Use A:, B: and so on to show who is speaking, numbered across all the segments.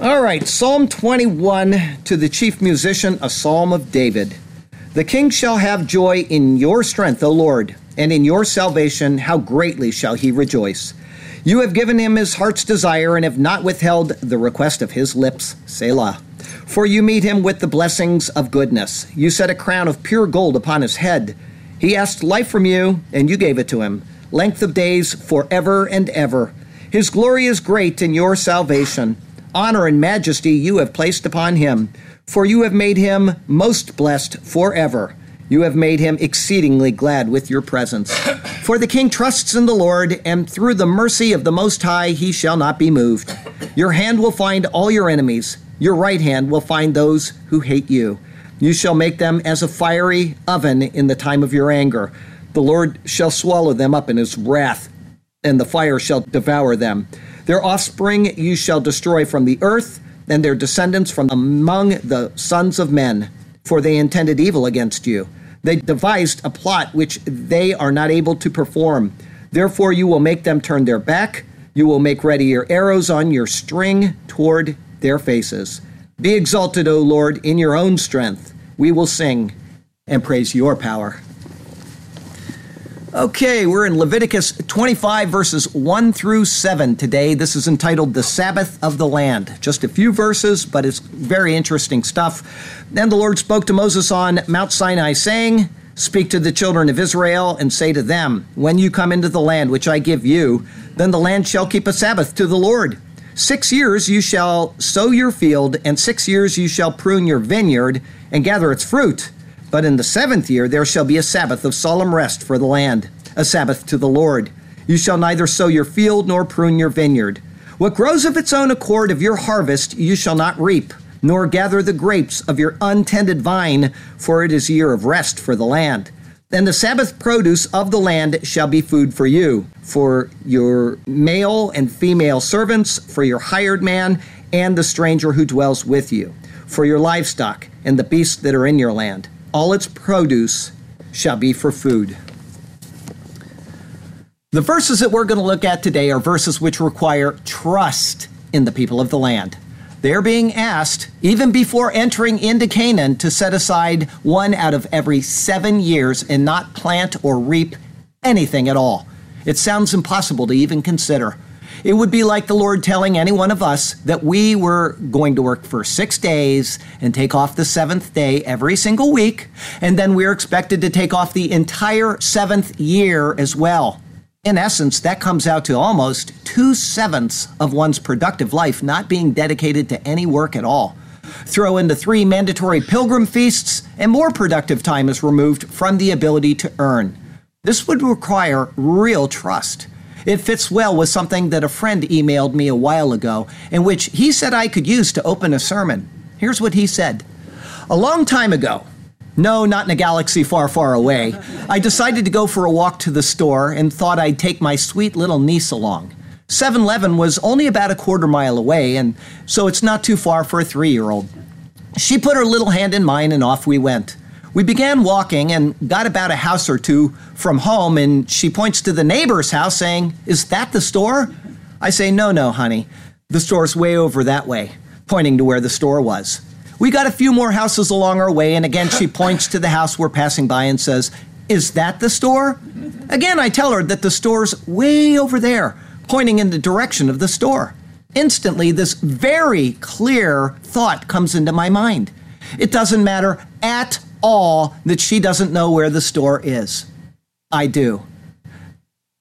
A: All right, Psalm 21 to the chief musician, a psalm of David. The king shall have joy in your strength, O Lord, and in your salvation, how greatly shall he rejoice. You have given him his heart's desire and have not withheld the request of his lips. Selah. For you meet him with the blessings of goodness. You set a crown of pure gold upon his head. He asked life from you, and you gave it to him, length of days forever and ever. His glory is great in your salvation honor and majesty you have placed upon him. For you have made him most blessed forever. You have made him exceedingly glad with your presence. For the king trusts in the Lord, and through the mercy of the Most High he shall not be moved. Your hand will find all your enemies, your right hand will find those who hate you. You shall make them as a fiery oven in the time of your anger. The Lord shall swallow them up in his wrath, and the fire shall devour them. Their offspring you shall destroy from the earth, and their descendants from among the sons of men, for they intended evil against you. They devised a plot which they are not able to perform. Therefore, you will make them turn their back. You will make ready your arrows on your string toward their faces. Be exalted, O Lord, in your own strength. We will sing and praise your power. Okay, we're in Leviticus 25, verses 1 through 7 today. This is entitled The Sabbath of the Land. Just a few verses, but it's very interesting stuff. Then the Lord spoke to Moses on Mount Sinai, saying, Speak to the children of Israel and say to them, When you come into the land which I give you, then the land shall keep a Sabbath to the Lord. Six years you shall sow your field, and six years you shall prune your vineyard and gather its fruit. But in the seventh year there shall be a Sabbath of solemn rest for the land, a Sabbath to the Lord. You shall neither sow your field nor prune your vineyard. What grows of its own accord of your harvest you shall not reap, nor gather the grapes of your untended vine, for it is a year of rest for the land. Then the Sabbath produce of the land shall be food for you, for your male and female servants, for your hired man, and the stranger who dwells with you, for your livestock, and the beasts that are in your land all its produce shall be for food. The verses that we're going to look at today are verses which require trust in the people of the land. They're being asked, even before entering into Canaan, to set aside one out of every seven years and not plant or reap anything at all. It sounds impossible to even consider. It would be like the Lord telling any one of us that we were going to work for six days and take off the seventh day every single week, and then we're expected to take off the entire seventh year as well. In essence, that comes out to almost two sevenths of one's productive life not being dedicated to any work at all. Throw in the three mandatory pilgrim feasts, and more productive time is removed from the ability to earn. This would require real trust. It fits well with something that a friend emailed me a while ago, in which he said I could use to open a sermon. Here's what he said A long time ago, no, not in a galaxy far, far away, I decided to go for a walk to the store and thought I'd take my sweet little niece along. 7 Eleven was only about a quarter mile away, and so it's not too far for a three year old. She put her little hand in mine, and off we went. We began walking and got about a house or two from home, and she points to the neighbor's house saying, Is that the store? I say, No, no, honey. The store's way over that way, pointing to where the store was. We got a few more houses along our way, and again she points to the house we're passing by and says, Is that the store? Again, I tell her that the store's way over there, pointing in the direction of the store. Instantly, this very clear thought comes into my mind. It doesn't matter at all that she doesn't know where the store is. I do.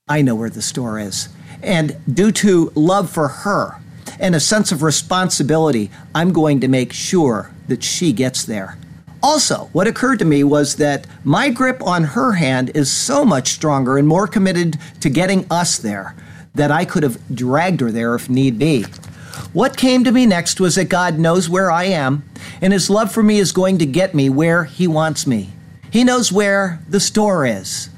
A: I know where the store is. And due to love for her and a sense of responsibility, I'm going to make sure that she gets there. Also, what occurred to me was that my grip on her hand is so much stronger and more committed to getting us there that I could have dragged her there if need be. What came to me next was that God knows where I am, and His love for me is going to get me where He wants me. He knows where the store is.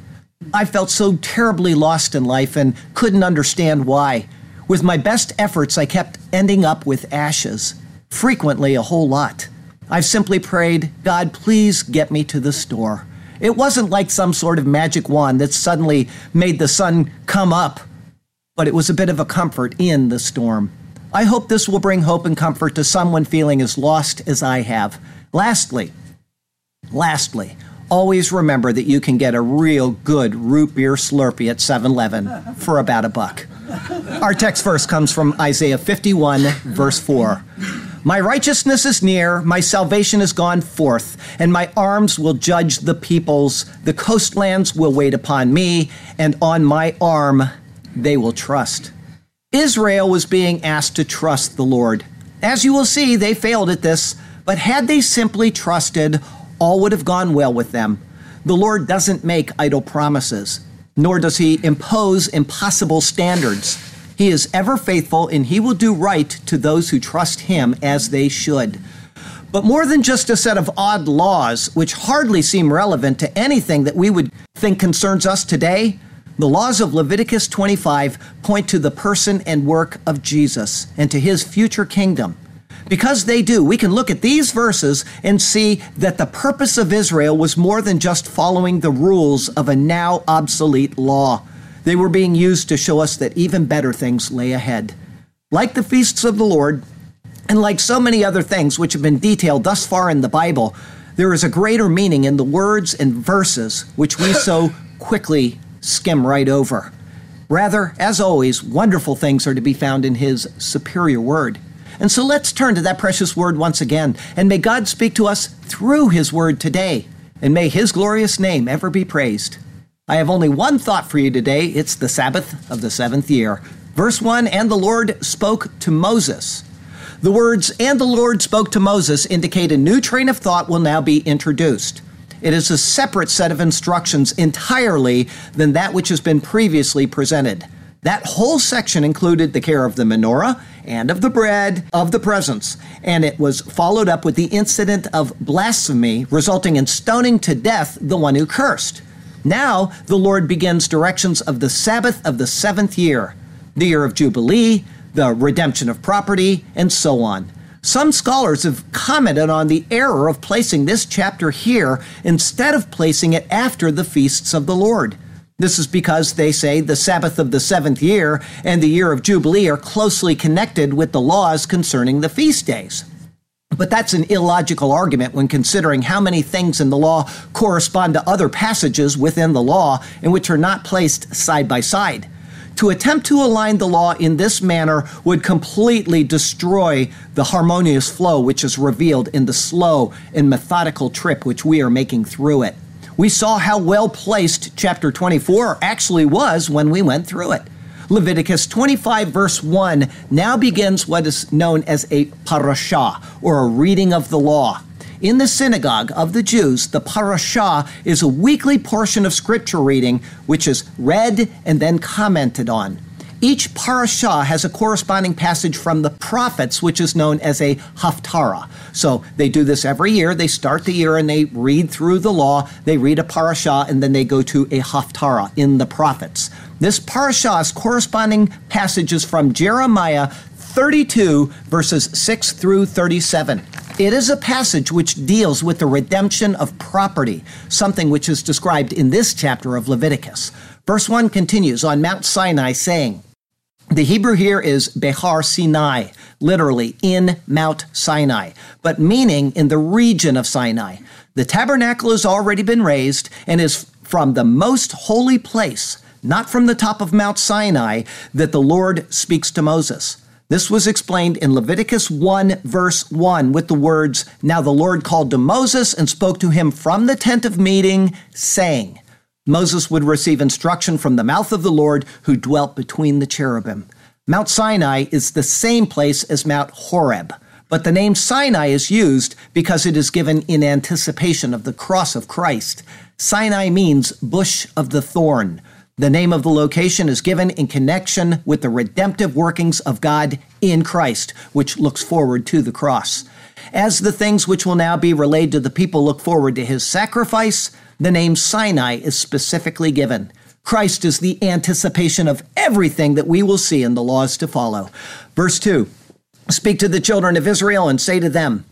A: I felt so terribly lost in life and couldn't understand why. With my best efforts, I kept ending up with ashes, frequently a whole lot. I've simply prayed, God, please get me to the store. It wasn't like some sort of magic wand that suddenly made the sun come up, but it was a bit of a comfort in the storm. I hope this will bring hope and comfort to someone feeling as lost as I have. Lastly, lastly, always remember that you can get a real good root beer Slurpee at 7 Eleven for about a buck. Our text verse comes from Isaiah 51, verse 4. My righteousness is near, my salvation is gone forth, and my arms will judge the peoples. The coastlands will wait upon me, and on my arm they will trust. Israel was being asked to trust the Lord. As you will see, they failed at this, but had they simply trusted, all would have gone well with them. The Lord doesn't make idle promises, nor does he impose impossible standards. He is ever faithful, and he will do right to those who trust him as they should. But more than just a set of odd laws, which hardly seem relevant to anything that we would think concerns us today, the laws of Leviticus 25 point to the person and work of Jesus and to his future kingdom. Because they do, we can look at these verses and see that the purpose of Israel was more than just following the rules of a now obsolete law. They were being used to show us that even better things lay ahead. Like the feasts of the Lord, and like so many other things which have been detailed thus far in the Bible, there is a greater meaning in the words and verses which we so quickly skim right over. Rather, as always, wonderful things are to be found in His superior word. And so let's turn to that precious word once again, and may God speak to us through His word today, and may His glorious name ever be praised. I have only one thought for you today. It's the Sabbath of the seventh year. Verse 1 And the Lord spoke to Moses. The words, and the Lord spoke to Moses, indicate a new train of thought will now be introduced. It is a separate set of instructions entirely than that which has been previously presented. That whole section included the care of the menorah and of the bread of the presence, and it was followed up with the incident of blasphemy, resulting in stoning to death the one who cursed. Now the Lord begins directions of the Sabbath of the seventh year, the year of Jubilee, the redemption of property, and so on. Some scholars have commented on the error of placing this chapter here instead of placing it after the feasts of the Lord. This is because they say the Sabbath of the seventh year and the year of Jubilee are closely connected with the laws concerning the feast days. But that's an illogical argument when considering how many things in the law correspond to other passages within the law and which are not placed side by side. To attempt to align the law in this manner would completely destroy the harmonious flow which is revealed in the slow and methodical trip which we are making through it. We saw how well placed chapter 24 actually was when we went through it. Leviticus 25, verse 1, now begins what is known as a parashah, or a reading of the law. In the synagogue of the Jews, the parashah is a weekly portion of scripture reading which is read and then commented on. Each parashah has a corresponding passage from the prophets, which is known as a haftarah. So they do this every year. They start the year and they read through the law. They read a parashah and then they go to a haftarah in the prophets. This parashah's corresponding passages from Jeremiah 32, verses 6 through 37. It is a passage which deals with the redemption of property, something which is described in this chapter of Leviticus. Verse 1 continues on Mount Sinai, saying, the Hebrew here is Behar Sinai, literally in Mount Sinai, but meaning in the region of Sinai. The tabernacle has already been raised and is from the most holy place, not from the top of Mount Sinai, that the Lord speaks to Moses. This was explained in Leviticus 1, verse 1, with the words Now the Lord called to Moses and spoke to him from the tent of meeting, saying, Moses would receive instruction from the mouth of the Lord who dwelt between the cherubim. Mount Sinai is the same place as Mount Horeb, but the name Sinai is used because it is given in anticipation of the cross of Christ. Sinai means bush of the thorn. The name of the location is given in connection with the redemptive workings of God in Christ, which looks forward to the cross. As the things which will now be relayed to the people look forward to his sacrifice, the name Sinai is specifically given. Christ is the anticipation of everything that we will see in the laws to follow. Verse 2 Speak to the children of Israel and say to them,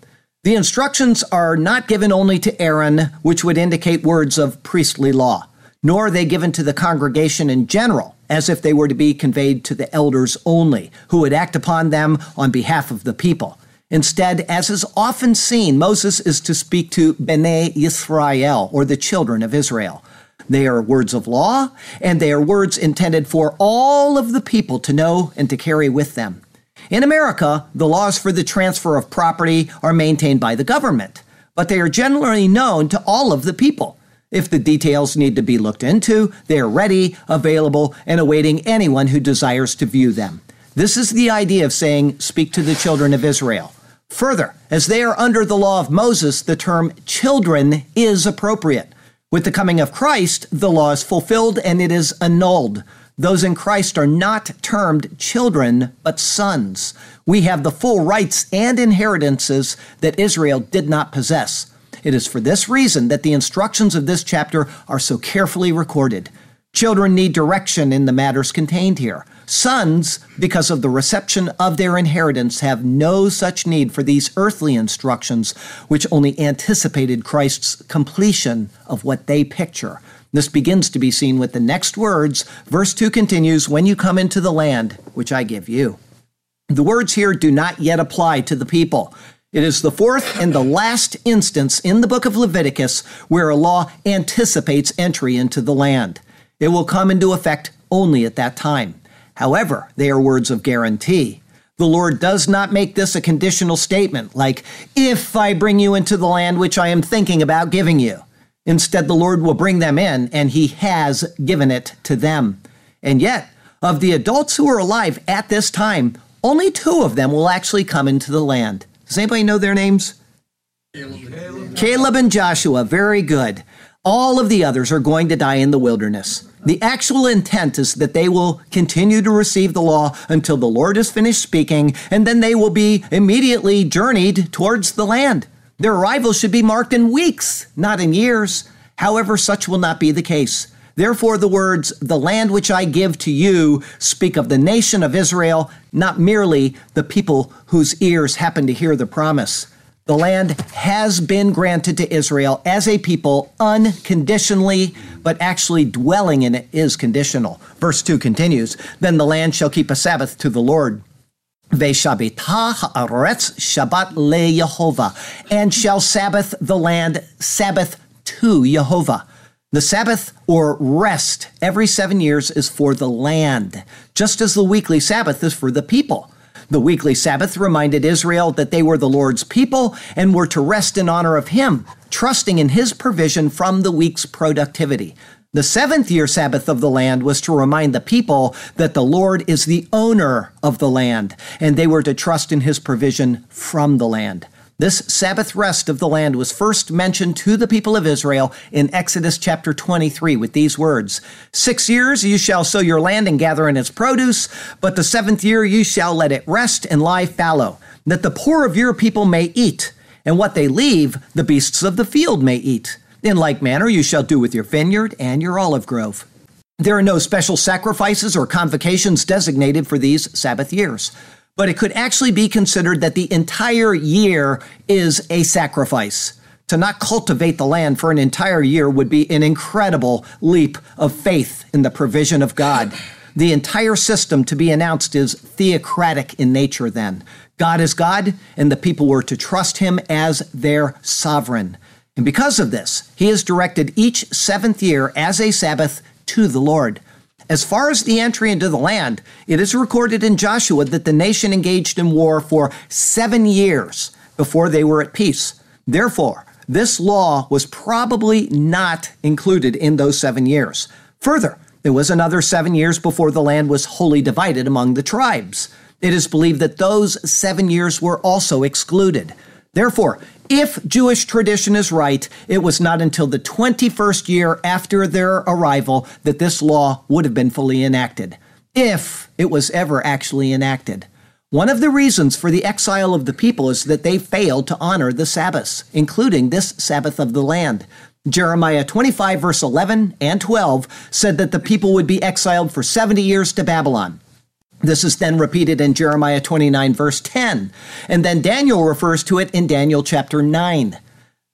A: The instructions are not given only to Aaron, which would indicate words of priestly law, nor are they given to the congregation in general, as if they were to be conveyed to the elders only, who would act upon them on behalf of the people. Instead, as is often seen, Moses is to speak to Bnei Yisrael, or the children of Israel. They are words of law, and they are words intended for all of the people to know and to carry with them. In America, the laws for the transfer of property are maintained by the government, but they are generally known to all of the people. If the details need to be looked into, they are ready, available, and awaiting anyone who desires to view them. This is the idea of saying, Speak to the children of Israel. Further, as they are under the law of Moses, the term children is appropriate. With the coming of Christ, the law is fulfilled and it is annulled. Those in Christ are not termed children, but sons. We have the full rights and inheritances that Israel did not possess. It is for this reason that the instructions of this chapter are so carefully recorded. Children need direction in the matters contained here. Sons, because of the reception of their inheritance, have no such need for these earthly instructions, which only anticipated Christ's completion of what they picture. This begins to be seen with the next words. Verse 2 continues, When you come into the land which I give you. The words here do not yet apply to the people. It is the fourth and the last instance in the book of Leviticus where a law anticipates entry into the land. It will come into effect only at that time. However, they are words of guarantee. The Lord does not make this a conditional statement, like, if I bring you into the land which I am thinking about giving you. Instead, the Lord will bring them in, and He has given it to them. And yet, of the adults who are alive at this time, only two of them will actually come into the land. Does anybody know their names? Caleb. Caleb and Joshua. Very good. All of the others are going to die in the wilderness. The actual intent is that they will continue to receive the law until the Lord is finished speaking, and then they will be immediately journeyed towards the land. Their arrival should be marked in weeks, not in years. However, such will not be the case. Therefore, the words, the land which I give to you, speak of the nation of Israel, not merely the people whose ears happen to hear the promise. The land has been granted to Israel as a people unconditionally, but actually dwelling in it is conditional. Verse 2 continues Then the land shall keep a Sabbath to the Lord. Veshabita haaretz Shabbat le Yehovah, and shall Sabbath the land, Sabbath to Jehovah. The Sabbath or rest every seven years is for the land, just as the weekly Sabbath is for the people. The weekly Sabbath reminded Israel that they were the Lord's people and were to rest in honor of Him, trusting in His provision from the week's productivity. The seventh year Sabbath of the land was to remind the people that the Lord is the owner of the land, and they were to trust in His provision from the land. This Sabbath rest of the land was first mentioned to the people of Israel in Exodus chapter 23 with these words Six years you shall sow your land and gather in its produce, but the seventh year you shall let it rest and lie fallow, that the poor of your people may eat, and what they leave the beasts of the field may eat. In like manner you shall do with your vineyard and your olive grove. There are no special sacrifices or convocations designated for these Sabbath years but it could actually be considered that the entire year is a sacrifice. To not cultivate the land for an entire year would be an incredible leap of faith in the provision of God. The entire system to be announced is theocratic in nature, then. God is God, and the people were to trust him as their sovereign. And because of this, he has directed each seventh year as a Sabbath to the Lord. As far as the entry into the land, it is recorded in Joshua that the nation engaged in war for seven years before they were at peace. Therefore, this law was probably not included in those seven years. Further, there was another seven years before the land was wholly divided among the tribes. It is believed that those seven years were also excluded. Therefore, if Jewish tradition is right, it was not until the 21st year after their arrival that this law would have been fully enacted, if it was ever actually enacted. One of the reasons for the exile of the people is that they failed to honor the Sabbaths, including this Sabbath of the land. Jeremiah 25, verse 11 and 12 said that the people would be exiled for 70 years to Babylon. This is then repeated in Jeremiah 29, verse 10. And then Daniel refers to it in Daniel chapter 9.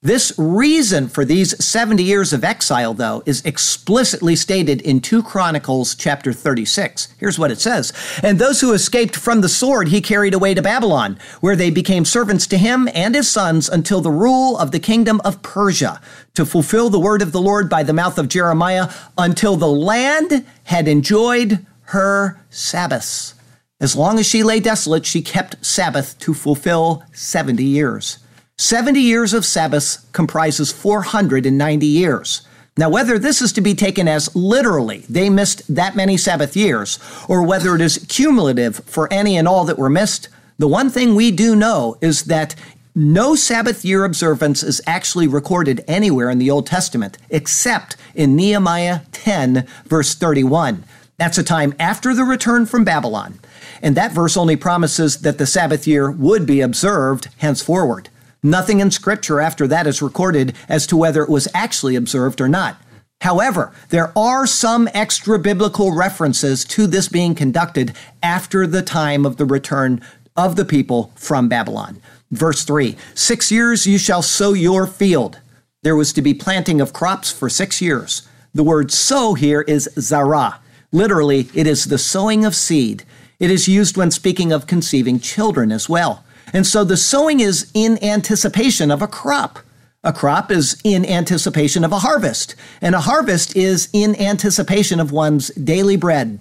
A: This reason for these 70 years of exile, though, is explicitly stated in 2 Chronicles chapter 36. Here's what it says And those who escaped from the sword he carried away to Babylon, where they became servants to him and his sons until the rule of the kingdom of Persia, to fulfill the word of the Lord by the mouth of Jeremiah, until the land had enjoyed her Sabbaths. As long as she lay desolate, she kept Sabbath to fulfill 70 years. 70 years of Sabbaths comprises 490 years. Now, whether this is to be taken as literally, they missed that many Sabbath years, or whether it is cumulative for any and all that were missed, the one thing we do know is that no Sabbath year observance is actually recorded anywhere in the Old Testament except in Nehemiah 10, verse 31. That's a time after the return from Babylon. And that verse only promises that the Sabbath year would be observed henceforward. Nothing in Scripture after that is recorded as to whether it was actually observed or not. However, there are some extra biblical references to this being conducted after the time of the return of the people from Babylon. Verse 3 Six years you shall sow your field. There was to be planting of crops for six years. The word sow here is zarah. Literally, it is the sowing of seed. It is used when speaking of conceiving children as well. And so the sowing is in anticipation of a crop. A crop is in anticipation of a harvest, and a harvest is in anticipation of one's daily bread.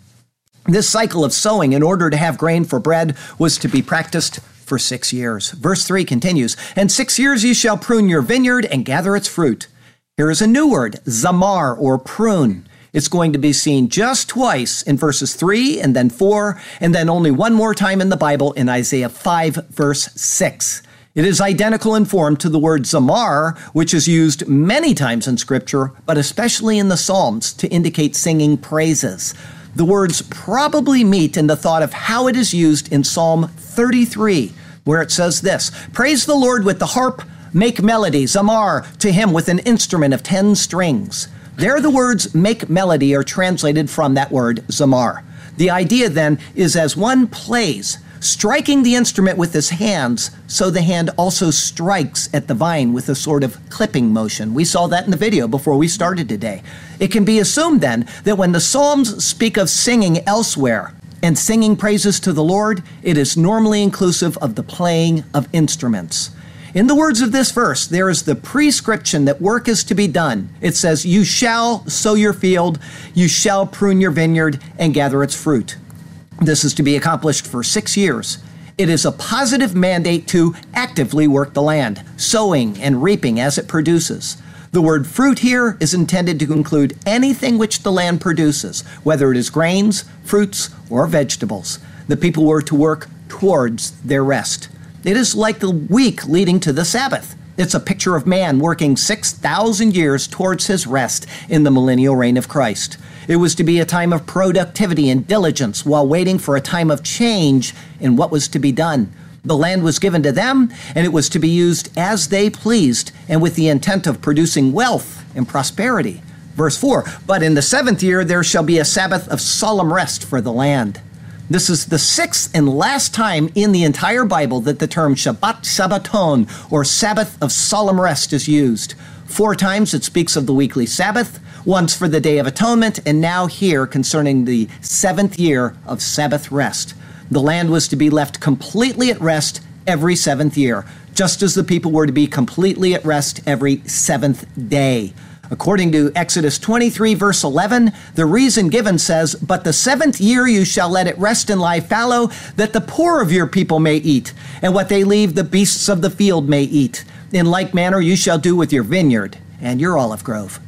A: This cycle of sowing in order to have grain for bread was to be practiced for six years. Verse 3 continues, And six years ye shall prune your vineyard and gather its fruit. Here is a new word, zamar or prune. It's going to be seen just twice in verses 3 and then 4, and then only one more time in the Bible in Isaiah 5, verse 6. It is identical in form to the word zamar, which is used many times in Scripture, but especially in the Psalms to indicate singing praises. The words probably meet in the thought of how it is used in Psalm 33, where it says this Praise the Lord with the harp, make melody, zamar, to him with an instrument of ten strings. There, the words make melody are translated from that word zamar. The idea then is as one plays, striking the instrument with his hands, so the hand also strikes at the vine with a sort of clipping motion. We saw that in the video before we started today. It can be assumed then that when the Psalms speak of singing elsewhere, and singing praises to the Lord, it is normally inclusive of the playing of instruments. In the words of this verse, there is the prescription that work is to be done. It says, You shall sow your field, you shall prune your vineyard, and gather its fruit. This is to be accomplished for six years. It is a positive mandate to actively work the land, sowing and reaping as it produces. The word fruit here is intended to include anything which the land produces, whether it is grains, fruits, or vegetables. The people were to work towards their rest. It is like the week leading to the Sabbath. It's a picture of man working 6,000 years towards his rest in the millennial reign of Christ. It was to be a time of productivity and diligence while waiting for a time of change in what was to be done. The land was given to them, and it was to be used as they pleased and with the intent of producing wealth and prosperity. Verse 4 But in the seventh year there shall be a Sabbath of solemn rest for the land. This is the sixth and last time in the entire Bible that the term Shabbat Sabbaton, or Sabbath of solemn rest, is used. Four times it speaks of the weekly Sabbath, once for the Day of Atonement, and now here concerning the seventh year of Sabbath rest. The land was to be left completely at rest every seventh year, just as the people were to be completely at rest every seventh day. According to Exodus 23, verse 11, the reason given says, But the seventh year you shall let it rest and lie fallow, that the poor of your people may eat, and what they leave the beasts of the field may eat. In like manner you shall do with your vineyard and your olive grove.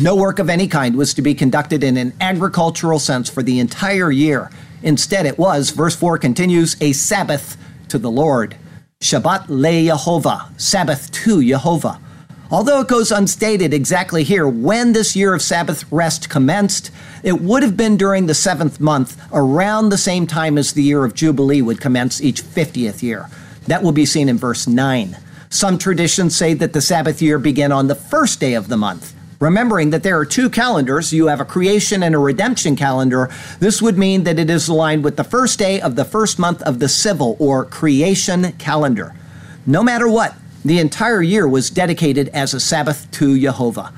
A: No work of any kind was to be conducted in an agricultural sense for the entire year. Instead, it was, verse 4 continues, a Sabbath to the Lord. Shabbat le Yehovah, Sabbath to Yehovah. Although it goes unstated exactly here when this year of Sabbath rest commenced, it would have been during the seventh month, around the same time as the year of Jubilee would commence each 50th year. That will be seen in verse 9. Some traditions say that the Sabbath year began on the first day of the month. Remembering that there are two calendars, you have a creation and a redemption calendar, this would mean that it is aligned with the first day of the first month of the civil or creation calendar. No matter what, the entire year was dedicated as a Sabbath to Jehovah.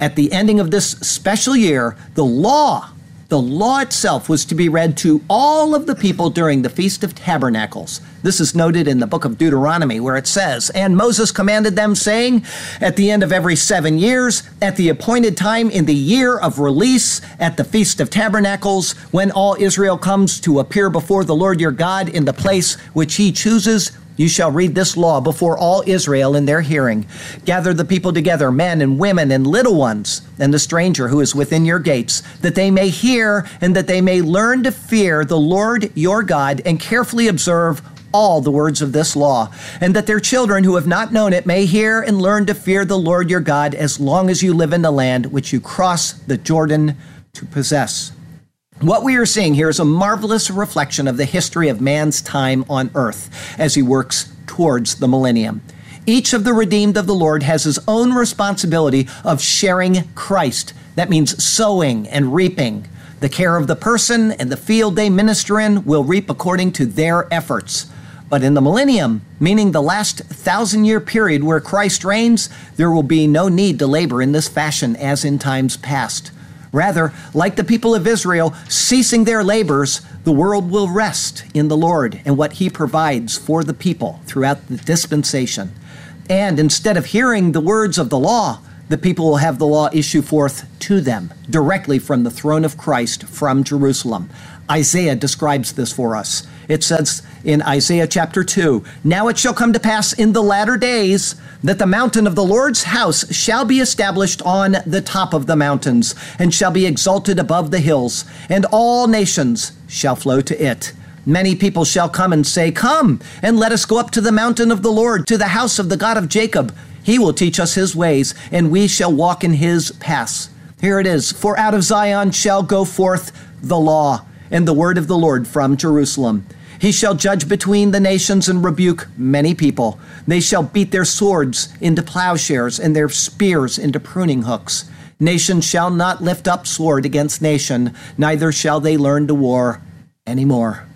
A: At the ending of this special year, the law, the law itself was to be read to all of the people during the Feast of Tabernacles. This is noted in the book of Deuteronomy, where it says, And Moses commanded them, saying, At the end of every seven years, at the appointed time in the year of release, at the Feast of Tabernacles, when all Israel comes to appear before the Lord your God in the place which he chooses, you shall read this law before all Israel in their hearing. Gather the people together, men and women and little ones, and the stranger who is within your gates, that they may hear and that they may learn to fear the Lord your God and carefully observe all the words of this law, and that their children who have not known it may hear and learn to fear the Lord your God as long as you live in the land which you cross the Jordan to possess. What we are seeing here is a marvelous reflection of the history of man's time on earth as he works towards the millennium. Each of the redeemed of the Lord has his own responsibility of sharing Christ. That means sowing and reaping. The care of the person and the field they minister in will reap according to their efforts. But in the millennium, meaning the last thousand year period where Christ reigns, there will be no need to labor in this fashion as in times past. Rather, like the people of Israel, ceasing their labors, the world will rest in the Lord and what He provides for the people throughout the dispensation. And instead of hearing the words of the law, the people will have the law issue forth to them directly from the throne of Christ from Jerusalem. Isaiah describes this for us. It says in Isaiah chapter 2 Now it shall come to pass in the latter days that the mountain of the Lord's house shall be established on the top of the mountains, and shall be exalted above the hills, and all nations shall flow to it. Many people shall come and say, Come, and let us go up to the mountain of the Lord, to the house of the God of Jacob. He will teach us his ways, and we shall walk in his paths. Here it is For out of Zion shall go forth the law, and the word of the Lord from Jerusalem. He shall judge between the nations and rebuke many people. They shall beat their swords into plowshares and their spears into pruning hooks. Nation shall not lift up sword against nation, neither shall they learn to war any more.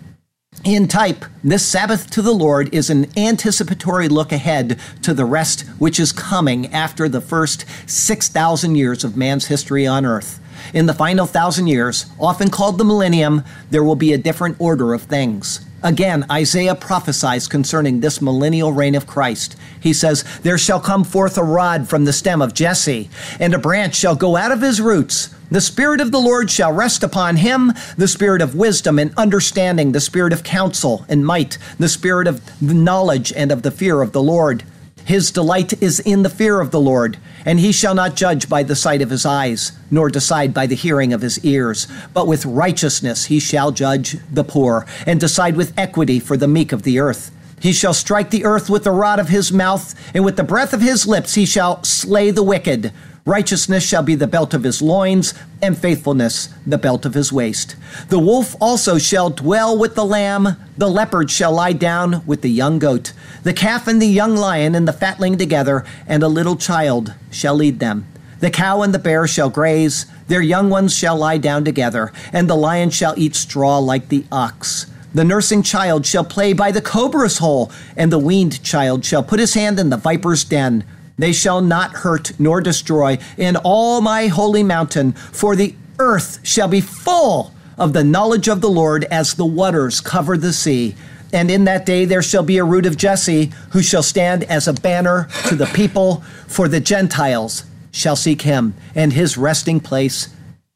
A: In type, this Sabbath to the Lord is an anticipatory look ahead to the rest which is coming after the first 6,000 years of man's history on earth. In the final thousand years, often called the millennium, there will be a different order of things. Again, Isaiah prophesies concerning this millennial reign of Christ. He says, There shall come forth a rod from the stem of Jesse, and a branch shall go out of his roots. The Spirit of the Lord shall rest upon him, the Spirit of wisdom and understanding, the Spirit of counsel and might, the Spirit of knowledge and of the fear of the Lord. His delight is in the fear of the Lord, and he shall not judge by the sight of his eyes, nor decide by the hearing of his ears. But with righteousness he shall judge the poor, and decide with equity for the meek of the earth. He shall strike the earth with the rod of his mouth, and with the breath of his lips he shall slay the wicked. Righteousness shall be the belt of his loins, and faithfulness the belt of his waist. The wolf also shall dwell with the lamb, the leopard shall lie down with the young goat. The calf and the young lion and the fatling together, and a little child shall lead them. The cow and the bear shall graze, their young ones shall lie down together, and the lion shall eat straw like the ox. The nursing child shall play by the cobra's hole, and the weaned child shall put his hand in the viper's den. They shall not hurt nor destroy in all my holy mountain, for the earth shall be full of the knowledge of the Lord as the waters cover the sea. And in that day there shall be a root of Jesse, who shall stand as a banner to the people, for the Gentiles shall seek him, and his resting place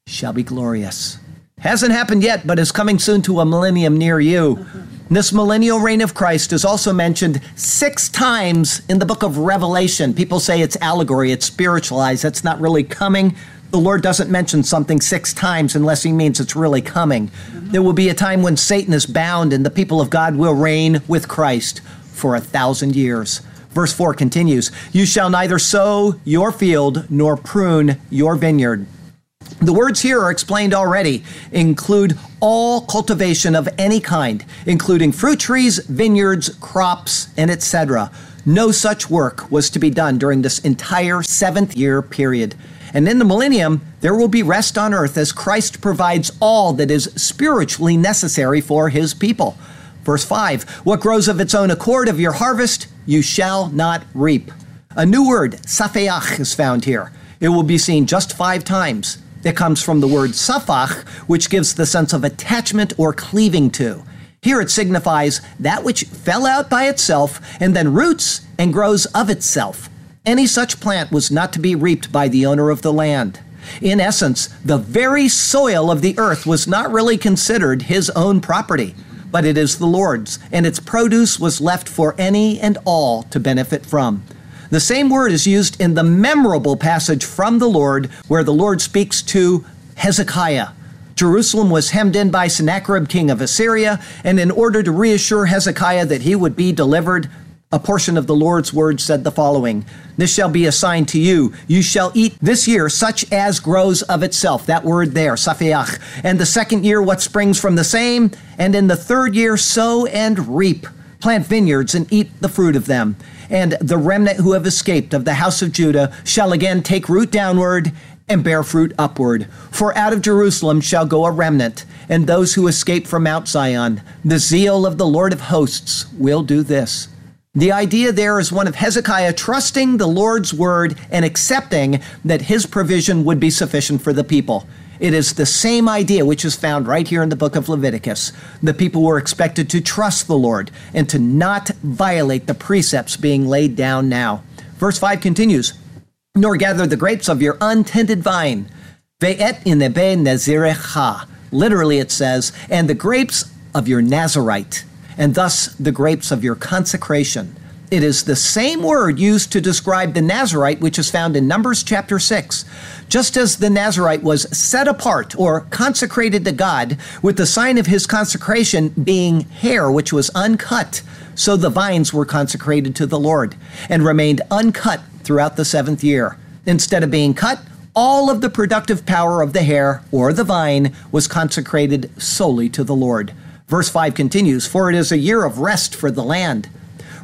A: shall be glorious. Hasn't happened yet, but is coming soon to a millennium near you. This millennial reign of Christ is also mentioned six times in the book of Revelation. People say it's allegory, it's spiritualized, that's not really coming. The Lord doesn't mention something six times unless he means it's really coming. There will be a time when Satan is bound and the people of God will reign with Christ for a thousand years. Verse 4 continues You shall neither sow your field nor prune your vineyard. The words here are explained already, include all cultivation of any kind, including fruit trees, vineyards, crops, and etc. No such work was to be done during this entire seventh year period. And in the millennium, there will be rest on earth as Christ provides all that is spiritually necessary for his people. Verse 5 What grows of its own accord of your harvest, you shall not reap. A new word, safeach, is found here. It will be seen just five times. It comes from the word safach, which gives the sense of attachment or cleaving to. Here it signifies that which fell out by itself and then roots and grows of itself. Any such plant was not to be reaped by the owner of the land. In essence, the very soil of the earth was not really considered his own property, but it is the Lord's, and its produce was left for any and all to benefit from. The same word is used in the memorable passage from the Lord where the Lord speaks to Hezekiah. Jerusalem was hemmed in by Sennacherib, king of Assyria, and in order to reassure Hezekiah that he would be delivered, a portion of the Lord's word said the following This shall be a sign to you. You shall eat this year such as grows of itself. That word there, safiach. And the second year, what springs from the same. And in the third year, sow and reap. Plant vineyards and eat the fruit of them and the remnant who have escaped of the house of Judah shall again take root downward and bear fruit upward. For out of Jerusalem shall go a remnant, and those who escape from Mount Zion. The zeal of the Lord of hosts will do this. The idea there is one of Hezekiah trusting the Lord's word and accepting that his provision would be sufficient for the people. It is the same idea which is found right here in the book of Leviticus. The people were expected to trust the Lord and to not violate the precepts being laid down now. Verse 5 continues Nor gather the grapes of your untended vine. Ve'et inebe nazirecha. Literally, it says, and the grapes of your Nazarite, and thus the grapes of your consecration. It is the same word used to describe the Nazarite, which is found in Numbers chapter 6. Just as the Nazarite was set apart or consecrated to God, with the sign of his consecration being hair which was uncut, so the vines were consecrated to the Lord and remained uncut throughout the seventh year. Instead of being cut, all of the productive power of the hair or the vine was consecrated solely to the Lord. Verse 5 continues For it is a year of rest for the land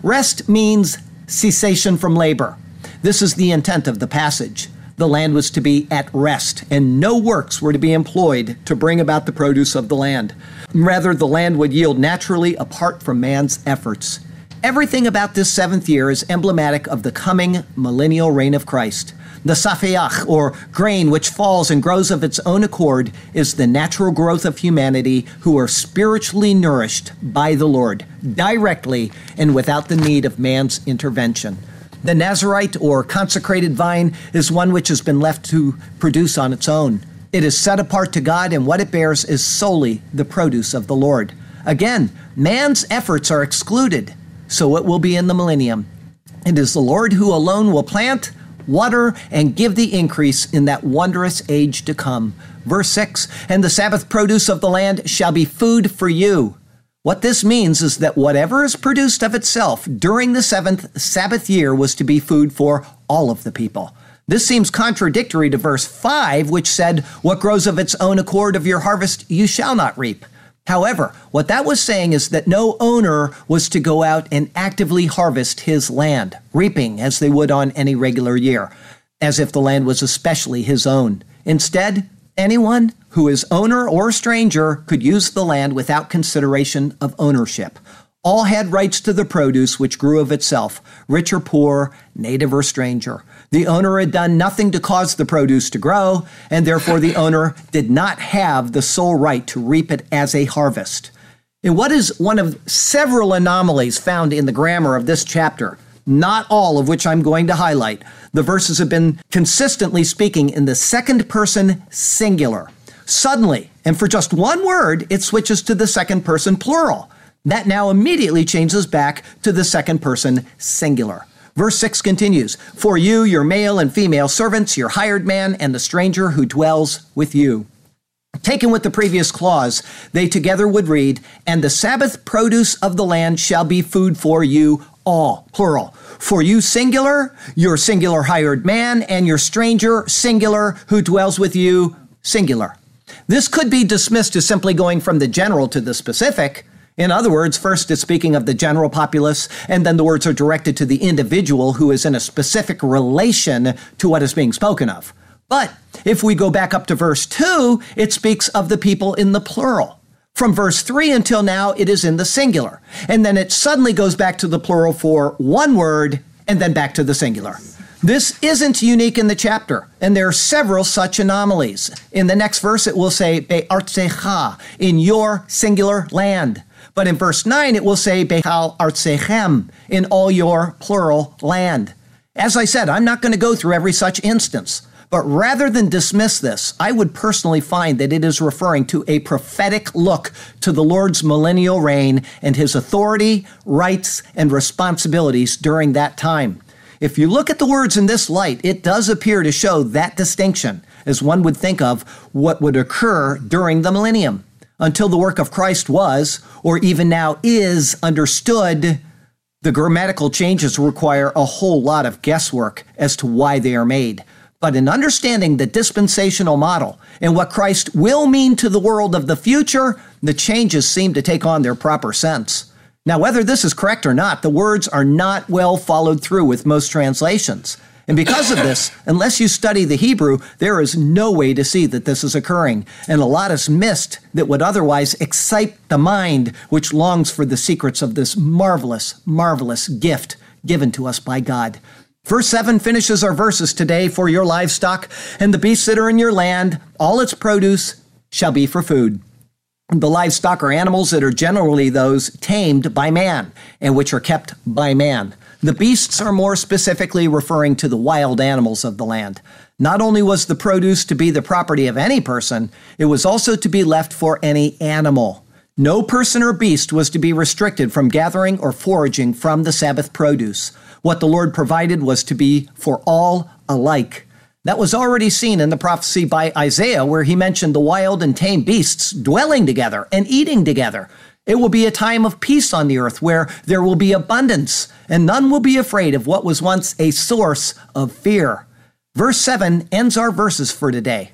A: Rest means cessation from labor. This is the intent of the passage. The land was to be at rest, and no works were to be employed to bring about the produce of the land. Rather, the land would yield naturally apart from man's efforts. Everything about this seventh year is emblematic of the coming millennial reign of Christ. The safeach, or grain which falls and grows of its own accord, is the natural growth of humanity who are spiritually nourished by the Lord, directly and without the need of man's intervention. The Nazarite, or consecrated vine, is one which has been left to produce on its own. It is set apart to God, and what it bears is solely the produce of the Lord. Again, man's efforts are excluded, so it will be in the millennium. It is the Lord who alone will plant, water, and give the increase in that wondrous age to come. Verse 6 And the Sabbath produce of the land shall be food for you. What this means is that whatever is produced of itself during the seventh Sabbath year was to be food for all of the people. This seems contradictory to verse 5, which said, What grows of its own accord of your harvest you shall not reap. However, what that was saying is that no owner was to go out and actively harvest his land, reaping as they would on any regular year, as if the land was especially his own. Instead, anyone who is owner or stranger could use the land without consideration of ownership. All had rights to the produce which grew of itself, rich or poor, native or stranger. The owner had done nothing to cause the produce to grow, and therefore the owner did not have the sole right to reap it as a harvest. And what is one of several anomalies found in the grammar of this chapter, not all of which I'm going to highlight, the verses have been consistently speaking in the second person singular. Suddenly, and for just one word, it switches to the second person plural. That now immediately changes back to the second person singular. Verse 6 continues For you, your male and female servants, your hired man, and the stranger who dwells with you. Taken with the previous clause, they together would read, And the Sabbath produce of the land shall be food for you all, plural. For you, singular, your singular hired man, and your stranger, singular, who dwells with you, singular. This could be dismissed as simply going from the general to the specific. In other words, first it's speaking of the general populace, and then the words are directed to the individual who is in a specific relation to what is being spoken of. But if we go back up to verse 2, it speaks of the people in the plural. From verse 3 until now, it is in the singular. And then it suddenly goes back to the plural for one word and then back to the singular. This isn't unique in the chapter, and there are several such anomalies. In the next verse, it will say, Be'artsecha, in your singular land. But in verse 9, it will say, Behal artsechem, in all your plural land. As I said, I'm not going to go through every such instance. But rather than dismiss this, I would personally find that it is referring to a prophetic look to the Lord's millennial reign and his authority, rights, and responsibilities during that time. If you look at the words in this light, it does appear to show that distinction, as one would think of what would occur during the millennium. Until the work of Christ was, or even now is, understood, the grammatical changes require a whole lot of guesswork as to why they are made. But in understanding the dispensational model and what Christ will mean to the world of the future, the changes seem to take on their proper sense. Now, whether this is correct or not, the words are not well followed through with most translations. And because of this, unless you study the Hebrew, there is no way to see that this is occurring. And a lot is missed that would otherwise excite the mind, which longs for the secrets of this marvelous, marvelous gift given to us by God. Verse 7 finishes our verses today for your livestock and the beasts that are in your land, all its produce shall be for food. The livestock are animals that are generally those tamed by man and which are kept by man. The beasts are more specifically referring to the wild animals of the land. Not only was the produce to be the property of any person, it was also to be left for any animal. No person or beast was to be restricted from gathering or foraging from the Sabbath produce. What the Lord provided was to be for all alike. That was already seen in the prophecy by Isaiah, where he mentioned the wild and tame beasts dwelling together and eating together. It will be a time of peace on the earth where there will be abundance, and none will be afraid of what was once a source of fear. Verse 7 ends our verses for today.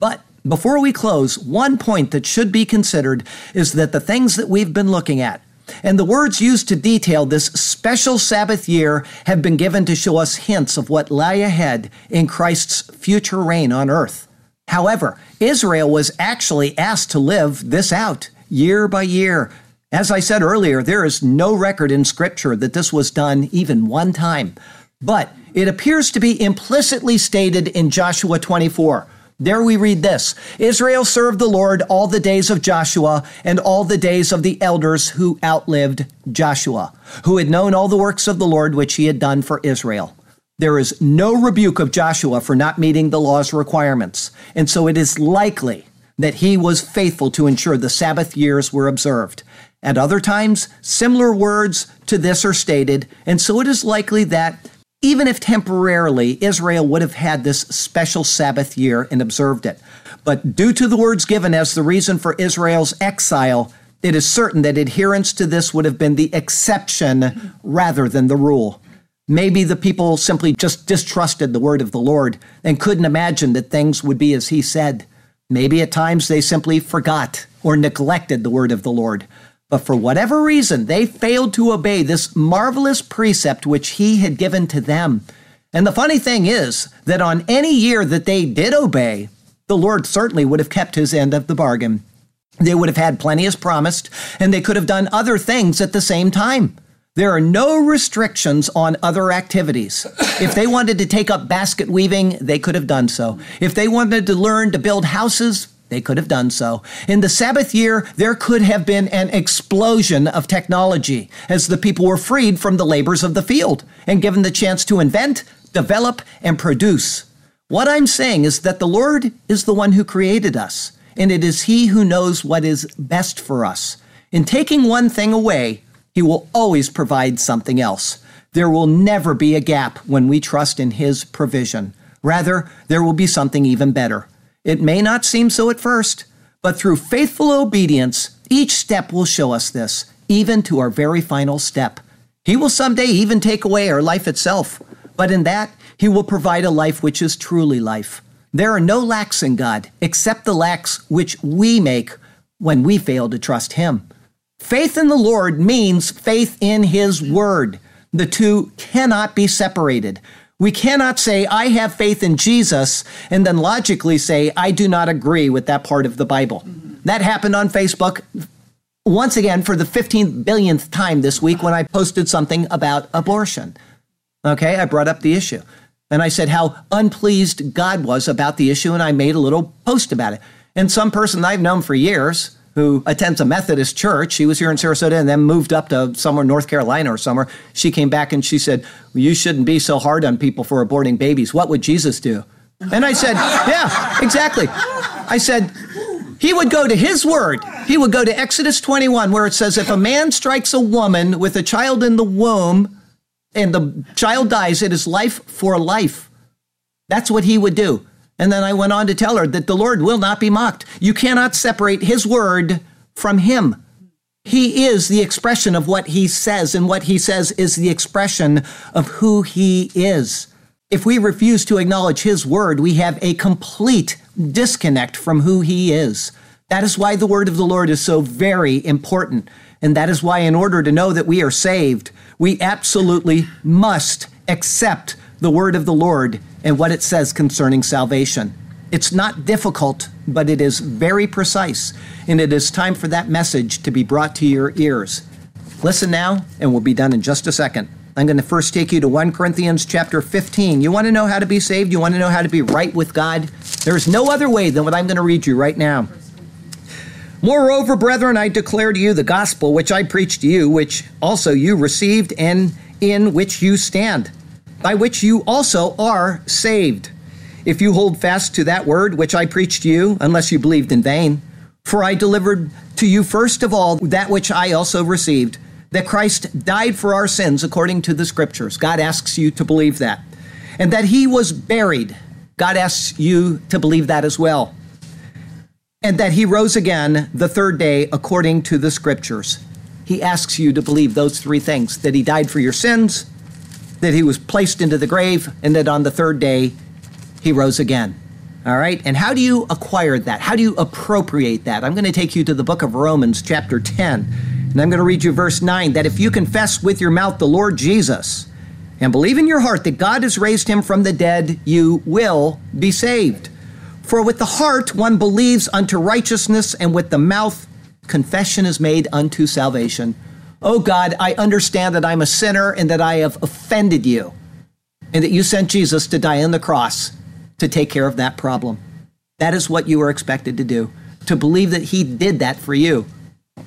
A: But before we close, one point that should be considered is that the things that we've been looking at, and the words used to detail this special Sabbath year have been given to show us hints of what lay ahead in Christ's future reign on earth. However, Israel was actually asked to live this out year by year. As I said earlier, there is no record in Scripture that this was done even one time. But it appears to be implicitly stated in Joshua 24 there we read this Israel served the Lord all the days of Joshua and all the days of the elders who outlived Joshua, who had known all the works of the Lord which he had done for Israel. There is no rebuke of Joshua for not meeting the law's requirements, and so it is likely that he was faithful to ensure the Sabbath years were observed. At other times, similar words to this are stated, and so it is likely that even if temporarily Israel would have had this special Sabbath year and observed it. But due to the words given as the reason for Israel's exile, it is certain that adherence to this would have been the exception rather than the rule. Maybe the people simply just distrusted the word of the Lord and couldn't imagine that things would be as he said. Maybe at times they simply forgot or neglected the word of the Lord. But for whatever reason, they failed to obey this marvelous precept which he had given to them. And the funny thing is that on any year that they did obey, the Lord certainly would have kept his end of the bargain. They would have had plenty as promised, and they could have done other things at the same time. There are no restrictions on other activities. If they wanted to take up basket weaving, they could have done so. If they wanted to learn to build houses, they could have done so. In the Sabbath year, there could have been an explosion of technology as the people were freed from the labors of the field and given the chance to invent, develop, and produce. What I'm saying is that the Lord is the one who created us, and it is He who knows what is best for us. In taking one thing away, He will always provide something else. There will never be a gap when we trust in His provision. Rather, there will be something even better. It may not seem so at first, But through faithful obedience, each step will show us this, even to our very final step. He will someday even take away our life itself, but in that, He will provide a life which is truly life. There are no lacks in God, except the lacks which we make when we fail to trust Him. Faith in the Lord means faith in His Word. The two cannot be separated. We cannot say, I have faith in Jesus, and then logically say, I do not agree with that part of the Bible. Mm-hmm. That happened on Facebook once again for the 15 billionth time this week when I posted something about abortion. Okay, I brought up the issue. And I said how unpleased God was about the issue, and I made a little post about it. And some person I've known for years who attends a Methodist church. She was here in Sarasota and then moved up to somewhere, North Carolina or somewhere. She came back and she said, You shouldn't be so hard on people for aborting babies. What would Jesus do? And I said, Yeah, exactly. I said, He would go to His word. He would go to Exodus 21, where it says, If a man strikes a woman with a child in the womb and the child dies, it is life for life. That's what he would do. And then I went on to tell her that the Lord will not be mocked. You cannot separate his word from him. He is the expression of what he says, and what he says is the expression of who he is. If we refuse to acknowledge his word, we have a complete disconnect from who he is. That is why the word of the Lord is so very important. And that is why, in order to know that we are saved, we absolutely must accept the word of the Lord and what it says concerning salvation. It's not difficult, but it is very precise, and it is time for that message to be brought to your ears. Listen now, and we'll be done in just a second. I'm going to first take you to 1 Corinthians chapter 15. You want to know how to be saved? You want to know how to be right with God? There's no other way than what I'm going to read you right now. Moreover, brethren, I declare to you the gospel which I preached to you, which also you received and in which you stand by which you also are saved, if you hold fast to that word which I preached to you, unless you believed in vain. For I delivered to you first of all that which I also received, that Christ died for our sins according to the scriptures. God asks you to believe that. And that he was buried. God asks you to believe that as well. And that he rose again the third day according to the scriptures. He asks you to believe those three things that he died for your sins, that he was placed into the grave, and that on the third day he rose again. All right? And how do you acquire that? How do you appropriate that? I'm going to take you to the book of Romans, chapter 10. And I'm going to read you verse 9 that if you confess with your mouth the Lord Jesus and believe in your heart that God has raised him from the dead, you will be saved. For with the heart one believes unto righteousness, and with the mouth confession is made unto salvation. Oh God, I understand that I'm a sinner and that I have offended you, and that you sent Jesus to die on the cross to take care of that problem. That is what you are expected to do, to believe that He did that for you.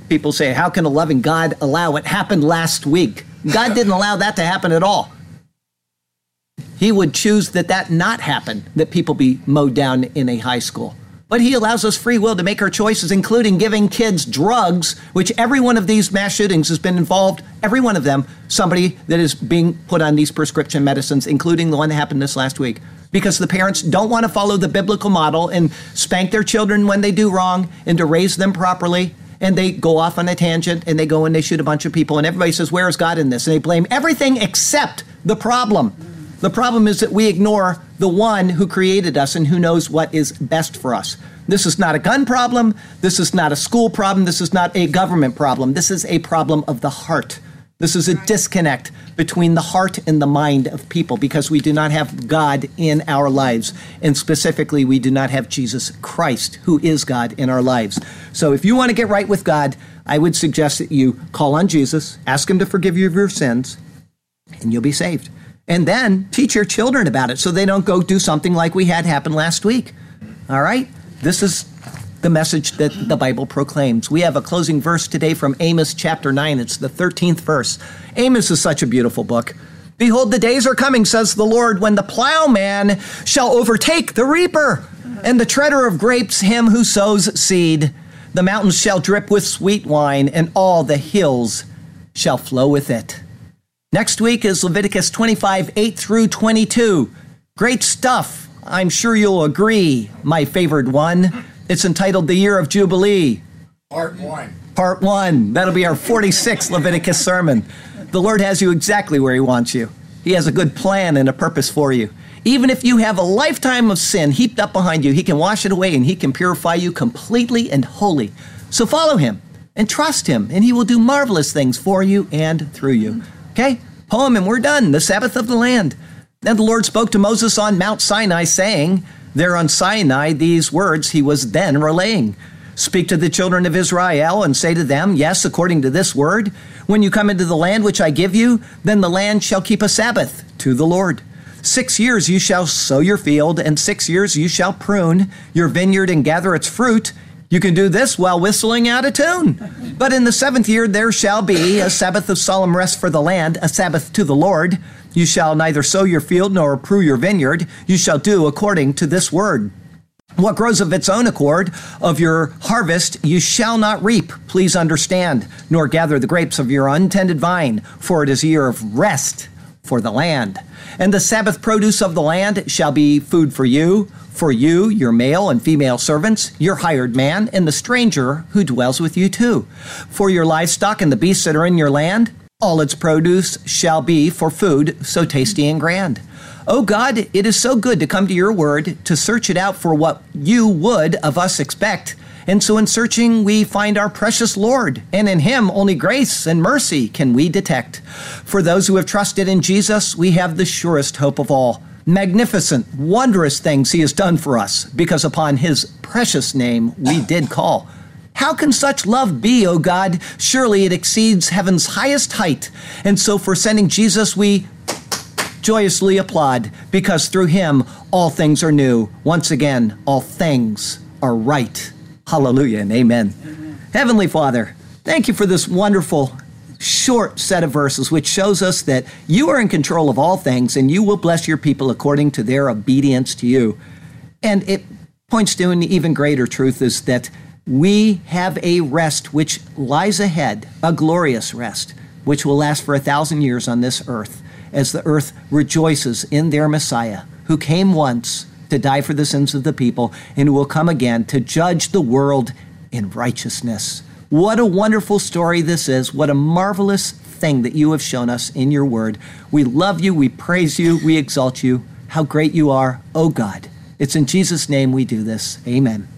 A: People say, How can a loving God allow it? Happened last week. God didn't allow that to happen at all. He would choose that that not happen, that people be mowed down in a high school. But he allows us free will to make our choices, including giving kids drugs, which every one of these mass shootings has been involved, every one of them, somebody that is being put on these prescription medicines, including the one that happened this last week. Because the parents don't want to follow the biblical model and spank their children when they do wrong and to raise them properly. And they go off on a tangent and they go and they shoot a bunch of people. And everybody says, Where is God in this? And they blame everything except the problem. The problem is that we ignore the one who created us and who knows what is best for us. This is not a gun problem. This is not a school problem. This is not a government problem. This is a problem of the heart. This is a disconnect between the heart and the mind of people because we do not have God in our lives. And specifically, we do not have Jesus Christ, who is God in our lives. So if you want to get right with God, I would suggest that you call on Jesus, ask Him to forgive you of your sins, and you'll be saved and then teach your children about it so they don't go do something like we had happen last week. All right? This is the message that the Bible proclaims. We have a closing verse today from Amos chapter 9. It's the 13th verse. Amos is such a beautiful book. Behold, the days are coming, says the Lord, when the plowman shall overtake the reaper, and the treader of grapes him who sows seed. The mountains shall drip with sweet wine, and all the hills shall flow with it. Next week is Leviticus 25, 8 through 22. Great stuff. I'm sure you'll agree, my favorite one. It's entitled The Year of Jubilee.
B: Part one.
A: Part one. That'll be our 46th Leviticus sermon. The Lord has you exactly where He wants you. He has a good plan and a purpose for you. Even if you have a lifetime of sin heaped up behind you, He can wash it away and He can purify you completely and wholly. So follow Him and trust Him, and He will do marvelous things for you and through you. Okay? Poem, and we're done. The Sabbath of the land. Then the Lord spoke to Moses on Mount Sinai, saying, There on Sinai, these words he was then relaying. Speak to the children of Israel and say to them, Yes, according to this word, when you come into the land which I give you, then the land shall keep a Sabbath to the Lord. Six years you shall sow your field, and six years you shall prune your vineyard and gather its fruit. You can do this while whistling out a tune. But in the seventh year there shall be a Sabbath of solemn rest for the land, a Sabbath to the Lord. You shall neither sow your field nor prune your vineyard. You shall do according to this word. What grows of its own accord of your harvest you shall not reap, please understand, nor gather the grapes of your untended vine, for it is a year of rest for the land. And the Sabbath produce of the land shall be food for you, for you, your male and female servants, your hired man, and the stranger who dwells with you too. For your livestock and the beasts that are in your land, all its produce shall be for food so tasty and grand. O oh God, it is so good to come to your word, to search it out for what you would of us expect. And so in searching, we find our precious Lord, and in him only grace and mercy can we detect. For those who have trusted in Jesus, we have the surest hope of all. Magnificent, wondrous things he has done for us, because upon his precious name we did call. How can such love be, O God? Surely it exceeds heaven's highest height. And so for sending Jesus, we joyously applaud because through him all things are new. Once again, all things are right. Hallelujah and amen. amen. Heavenly Father, thank you for this wonderful short set of verses which shows us that you are in control of all things and you will bless your people according to their obedience to you. And it points to an even greater truth is that we have a rest which lies ahead, a glorious rest, which will last for a thousand years on this earth as the earth rejoices in their Messiah, who came once to die for the sins of the people and who will come again to judge the world in righteousness. What a wonderful story this is. What a marvelous thing that you have shown us in your word. We love you, we praise you, we exalt you. How great you are, oh God. It's in Jesus' name we do this. Amen.